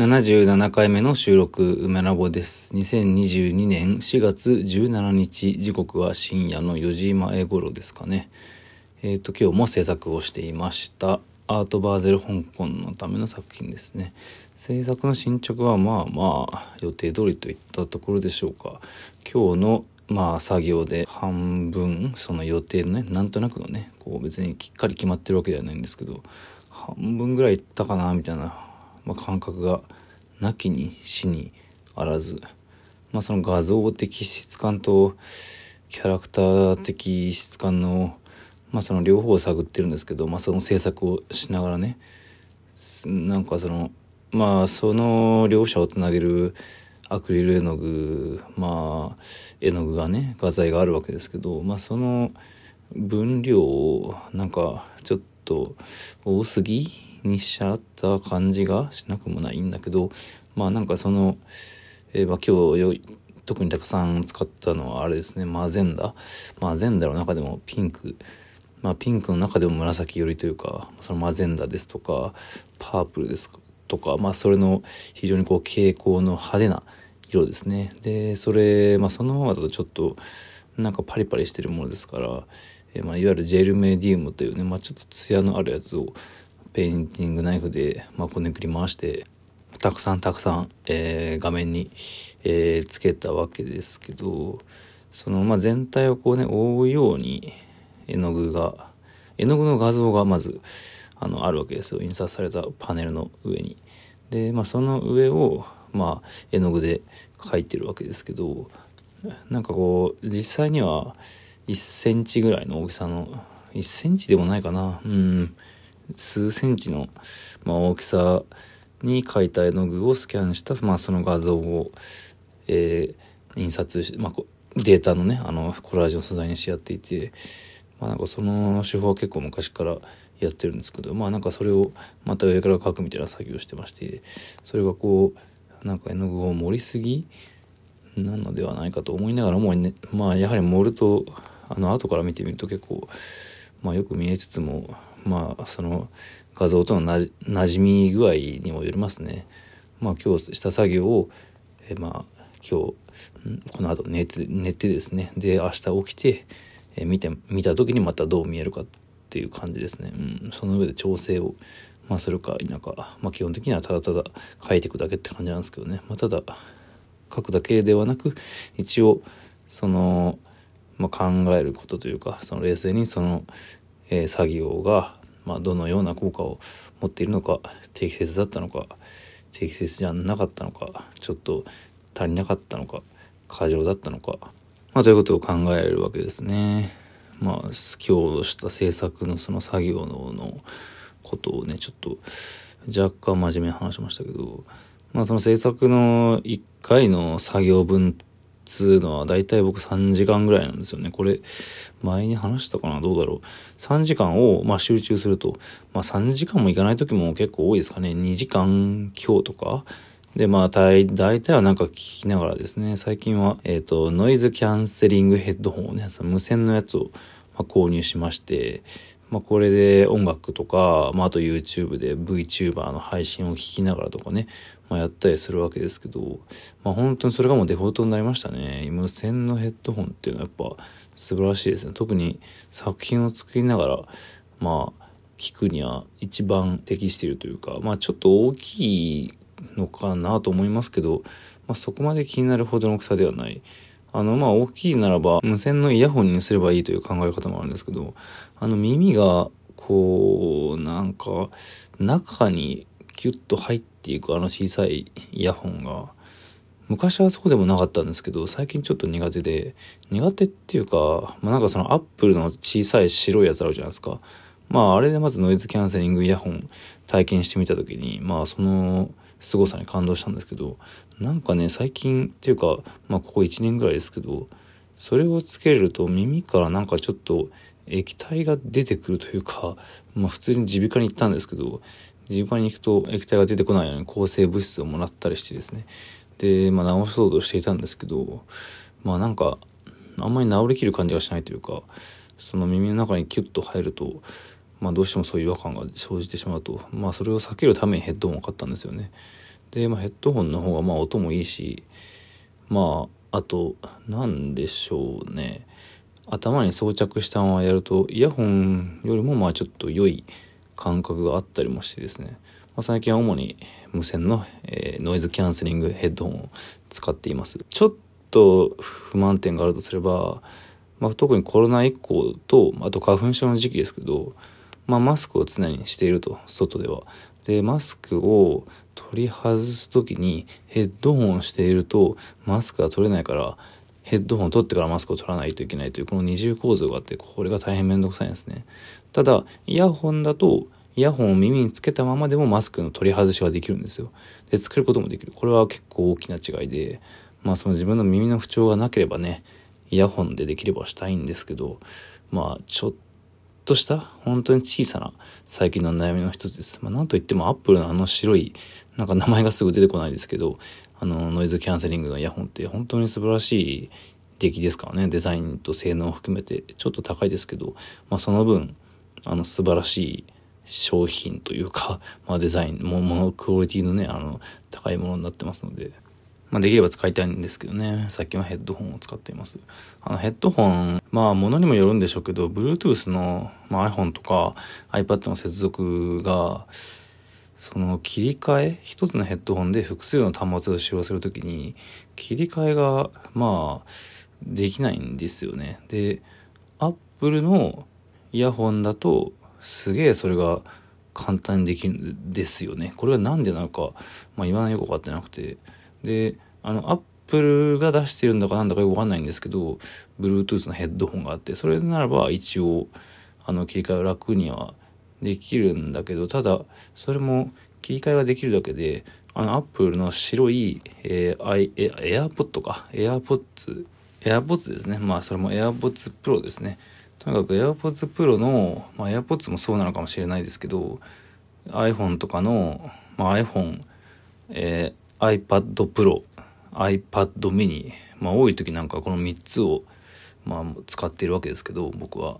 77回目の収録、梅ラボです。2022年4月17日、時刻は深夜の4時前頃ですかね。えっ、ー、と、今日も制作をしていました。アートバーゼル香港のための作品ですね。制作の進捗はまあまあ予定通りといったところでしょうか。今日のまあ作業で半分その予定のねなんとなくのねこう別にきっかり決まってるわけではないんですけど半分ぐらいいったかなみたいなまあ、感覚がなきにしにあらず、まあ、その画像的質感とキャラクター的質感の、まあ、その両方を探ってるんですけど、まあ、その制作をしながらね。なんかそのまあその両者をつなげるアクリル絵の具まあ絵の具がね画材があるわけですけど、まあ、その分量をなんかちょっと多すぎにしちゃった感じがしなくもないんだけどまあなんかその、えー、まあ、今日特にたくさん使ったのはあれですねマゼンダ。マゼンダの中でもピンク。まあピンクの中でも紫寄りというかそのマゼンダですとかパープルですとかまあそれの非常にこう蛍光の派手な色ですね。でそれまあそのままだとちょっとなんかパリパリしてるものですから、えー、まあ、いわゆるジェルメディウムというね、まあ、ちょっとツヤのあるやつをペインティングナイフで、まあ、こねくり回してたくさんたくさん、えー、画面に、えー、つけたわけですけどその、まあ、全体をこうね覆うように絵の具が絵の具の画像がまずあのあるわけですよ。印刷されたパネルの上に。で、まあ、その上を、まあ、絵の具で描いてるわけですけどなんかこう実際には1センチぐらいの大きさの1センチでもないかな。うん。数センチの、まあ、大きさに描いた絵の具をスキャンした、まあ、その画像を、えー、印刷し、まあ、データのねあのコラージュの素材にしやっていて、まあ、なんかその手法は結構昔からやってるんですけどまあなんかそれをまた上から描くみたいな作業をしてましてそれがこうなんか絵の具を盛りすぎなのではないかと思いながらも、ね、まあやはり盛るとあの後から見てみると結構、まあ、よく見えつつもまあその画像とのななじみ具合にもよりますね。まあ今日した作業をえまあ今日この後寝て寝てですねで明日起きてえ見て見た時にまたどう見えるかっていう感じですね。うん、その上で調整をまあ、するか否か、まあ、基本的にはただただ書いていくだけって感じなんですけどね、まあ、ただ書くだけではなく一応その、まあ、考えることというかその冷静にそのえー、作業が、まあ、どのような効果を持っているのか適切だったのか適切じゃなかったのかちょっと足りなかったのか過剰だったのか、まあ、ということを考えるわけですね。まあ今日した制作のその作業ののことをねちょっと若干真面目に話しましたけどまあその制作の1回の作業分つうのは大体僕3時間ぐらいなんですよね。これ、前に話したかな？どうだろう。3時間を、まあ、集中すると、まあ、3時間もいかない時も結構多いですかね。2時間強とか。で、まあ、大体はなんか聞きながらですね、最近は、えっ、ー、と、ノイズキャンセリングヘッドホンをね、その無線のやつを、ま、購入しまして、まあ、これで音楽とか、まあ、あと YouTube で VTuber の配信を聞きながらとかね、まあ、やったりするわけですけど、まあ、本当にそれがもうデフォルトになりましたね。無線のヘッドホンっていうのはやっぱ素晴らしいですね。特に作品を作りながら、まあ、聞くには一番適しているというか、まあ、ちょっと大きいのかなと思いますけど、まあ、そこまで気になるほどの大きさではない。あの、まあ、大きいならば、無線のイヤホンにすればいいという考え方もあるんですけど、あの、耳が、こう、なんか、中にキュッと入っていくあの小さいイヤホンが、昔はそうでもなかったんですけど、最近ちょっと苦手で、苦手っていうか、まあ、なんかそのアップルの小さい白いやつあるじゃないですか。まああれでまずノイズキャンセリングイヤホン体験してみた時に、まあその凄さに感動したんですけど、なんかね、最近っていうか、まあここ1年ぐらいですけど、それをつけると耳からなんかちょっと液体が出てくるというか、まあ普通に耳鼻科に行ったんですけど、耳鼻科に行くと液体が出てこないように抗生物質をもらったりしてですね。で、まあ治そうとしていたんですけど、まあなんか、あんまり治りきる感じがしないというか、その耳の中にキュッと入ると、まあどうしてもそういう違和感が生じてしまうと、まあそれを避けるためにヘッドホンを買ったんですよね。で、まあ、ヘッドホンの方がまあ音もいいしまああと何でしょうね。頭に装着したままやるとイヤホンよりもまあちょっと良い感覚があったりもしてですね、まあ、最近は主に無線の、えー、ノイズキャンセリングヘッドホンを使っています。ちょっと不満点があるとすれば、まあ、特にコロナ以降とあと花粉症の時期ですけど、まあ、マスクを常にしていると外では。でマスクを取り外す時にヘッドホンをしているとマスクが取れないからヘッドホンを取ってからマスクを取らないといけないというこの二重構造があってこれが大変めんどくさいんですね。ただイヤホンだとイヤホンを耳につけたままでもマスクの取り外しができるんですよ。で作ることもできる。これは結構大きな違いでまあその自分の耳の不調がなければねイヤホンでできればしたいんですけどまあちょっとした本当に小さな最近の悩みの一つです。まあ、なんといってもアップルのあの白いなんか名前がすぐ出てこないですけどあのノイズキャンセリングのイヤホンって本当に素晴らしい出来ですからねデザインと性能を含めてちょっと高いですけど、まあ、その分あの素晴らしい商品というか、まあ、デザインものクオリティのねあの高いものになってますので。まあ、できれば使いたいんですけどね。最近はヘッドホンを使っています。あの、ヘッドホン、まあ、ものにもよるんでしょうけど、Bluetooth の、まあ、iPhone とか iPad の接続が、その切り替え一つのヘッドホンで複数の端末を使用するときに切り替えがまあできないんですよねでアップルのイヤホンだとすげえそれが簡単にできるんですよねこれは何でなのか、まあ、今のよく分かってなくてであのアップルが出してるんだかなんだかよく分かんないんですけど Bluetooth のヘッドホンがあってそれならば一応あの切り替えを楽にはできるんだけど、ただ、それも切り替えができるだけで、あの、アップルの白い、えー、アイ、エエアポッドか？エアポッツ、エアポッツですね。まあ、それもエアポッツプロですね。とにかくエアポッツプロの、まあ、エアポッツもそうなのかもしれないですけど、iPhone とかの、まあ、iPhone、えー、iPad Pro、iPad mini、まあ、多い時なんかこの3つを、まあ、使っているわけですけど、僕は。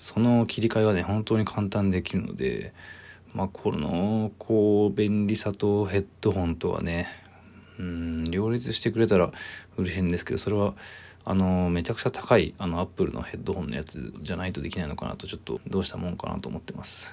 その切り替えがね本当に簡単できるのでまあこのこう便利さとヘッドホンとはねうん両立してくれたら嬉しいんですけどそれはあのめちゃくちゃ高いあのアップルのヘッドホンのやつじゃないとできないのかなとちょっとどうしたもんかなと思ってます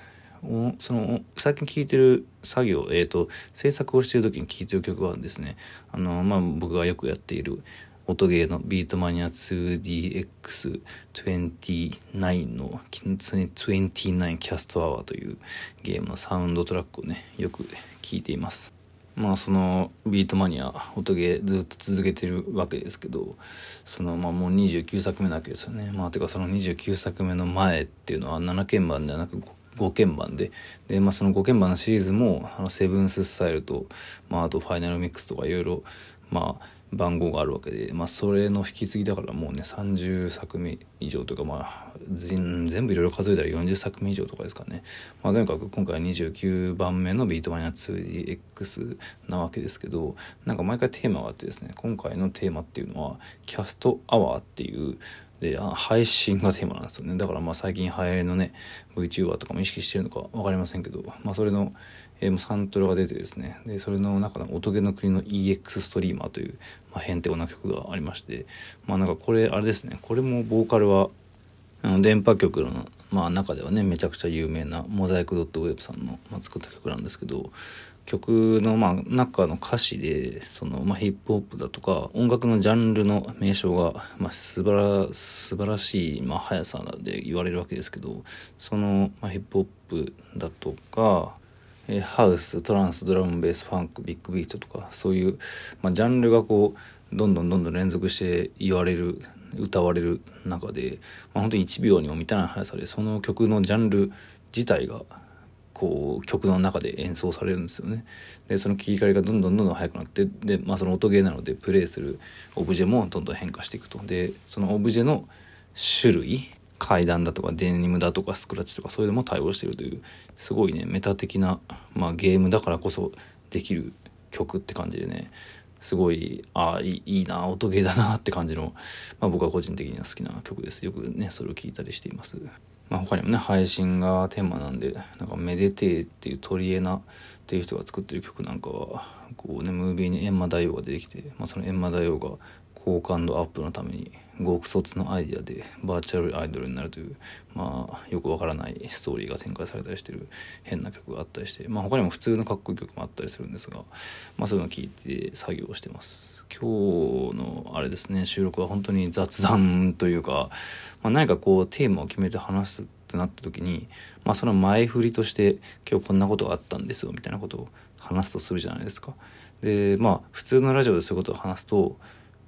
その最近聴いてる作業、えっ、ー、と制作をしてる時に聴いてる曲はですね。あのまあ僕がよくやっている音ゲーのビートマニア 2DX29 の29キャストアワーというゲームのサウンドトラックをねよく聴いています。まあそのビートマニア音ゲーずっと続けてるわけですけどそのまあもう29作目なわけですよね。まあてかその29作目の前っていうのは7鍵盤ではなく5鍵盤で。で、まあ、その5鍵盤のシリーズもあのセブンススタイルと、まあ、あとファイナルミックスとかいろいろまあ番号があるわけで、まあ、それの引き継ぎだからもうね30作目以上とかまあ全部いろいろ数えたら40作目以上とかですかね、まあ、とにかく今回29番目のビートマニア 2DX なわけですけどなんか毎回テーマがあってですね今回のテーマっていうのはキャストアワーっていうで配信がテーマなんですよね。だからまあ最近流行りのね VTuber とかも意識してるのか分かりませんけど、まあ、それの、えー、サントラが出てですねでそれの中の音ゲの国の EX ストリーマーという、まあ、変てな曲がありましてまあなんかこれあれですねこれもボーカルはあの電波局のまあ中ではねめちゃくちゃ有名なモザイクドットウェブさんの、まあ、作った曲なんですけど曲のまあ中の歌詞でそのまあヒップホップだとか音楽のジャンルの名称がまあ素晴ら素晴らしいまあ速さで言われるわけですけどそのまあヒップホップだとかえハウストランスドラムベースファンクビッグビートとかそういうまあジャンルがこうどんどんどんどん連続して言われる歌われる中で、まあ、本当に1秒にも満たない速さでその曲のジャンル自体がこう曲の中で演奏されるんですよね。でその切り替えがどんどんどんどん速くなってで、まあ、その音ゲーなのでプレイするオブジェもどんどん変化していくと。でそのオブジェの種類階段だとかデニムだとかスクラッチとかそういうのも対応してるというすごいねメタ的な、まあ、ゲームだからこそできる曲って感じでねすごいああいいな音ゲーだなって感じの、まあ、僕は個人的には好きな曲です。よくねそれを聴いたりしています。まあ、他にもね配信がテーマなんでなんか「めでてえ」っていう鳥エナっていう人が作ってる曲なんかはこうねムービーに閻魔大王が出てきて、まあ、その閻魔大王が好感度アップのために極卒のアイディアでバーチャルアイドルになるというまあよくわからないストーリーが展開されたりしてる変な曲があったりしてまあ他にも普通のかっこいい曲もあったりするんですがまあそういうのを聞いて作業をしてます。今日のあれですね収録は本当に雑談というか、まあ、何かこうテーマを決めて話すってなった時にまあその前振りとして今日こんなことがあったんですよみたいなことを話すとするじゃないですか。でまあ普通のラジオでそういうことを話すと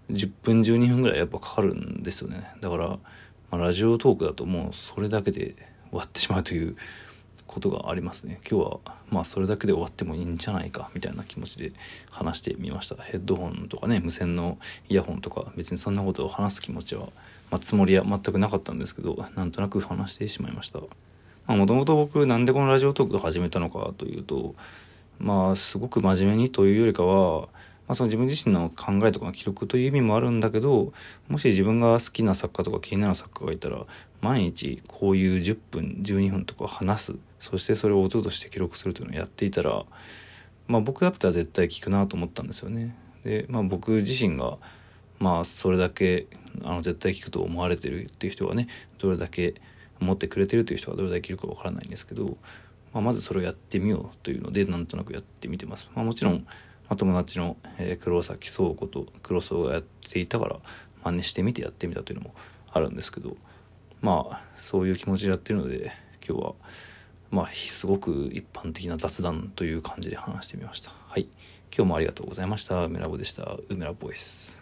10分12分ぐらいやっぱかかるんですよね。だから、まあ、ラジオトークだともうそれだけで終わってしまうということがありますね。今日はまあそれだけで終わってもいいんじゃないかみたいな気持ちで話してみました。ヘッドホンとかね無線のイヤホンとか別にそんなことを話す気持ちは、まあ、つもりは全くなかったんですけどなんとなく話してしまいました。もともと僕なんでこのラジオトークを始めたのかというとまあすごく真面目にというよりかはまあ、その自分自身の考えとか記録という意味もあるんだけどもし自分が好きな作家とか気になる作家がいたら毎日こういう10分12分とか話すそしてそれを音として記録するというのをやっていたら、まあ、僕だったら絶対聞くなと思ったんですよね。で、まあ、僕自身がまあそれだけあの絶対聞くと思われてるっていう人はねどれだけ思ってくれてるという人はどれだけいるかわからないんですけど、まあ、まずそれをやってみようというのでなんとなくやってみてます。まあ、もちろんまあ、友達の、えー、黒崎倉庫と黒荘がやっていたから真似してみてやってみたというのもあるんですけどまあそういう気持ちでやってるので今日はまあすごく一般的な雑談という感じで話してみました。はい。今日もありがとうございました。梅ラボでした。梅ラボイス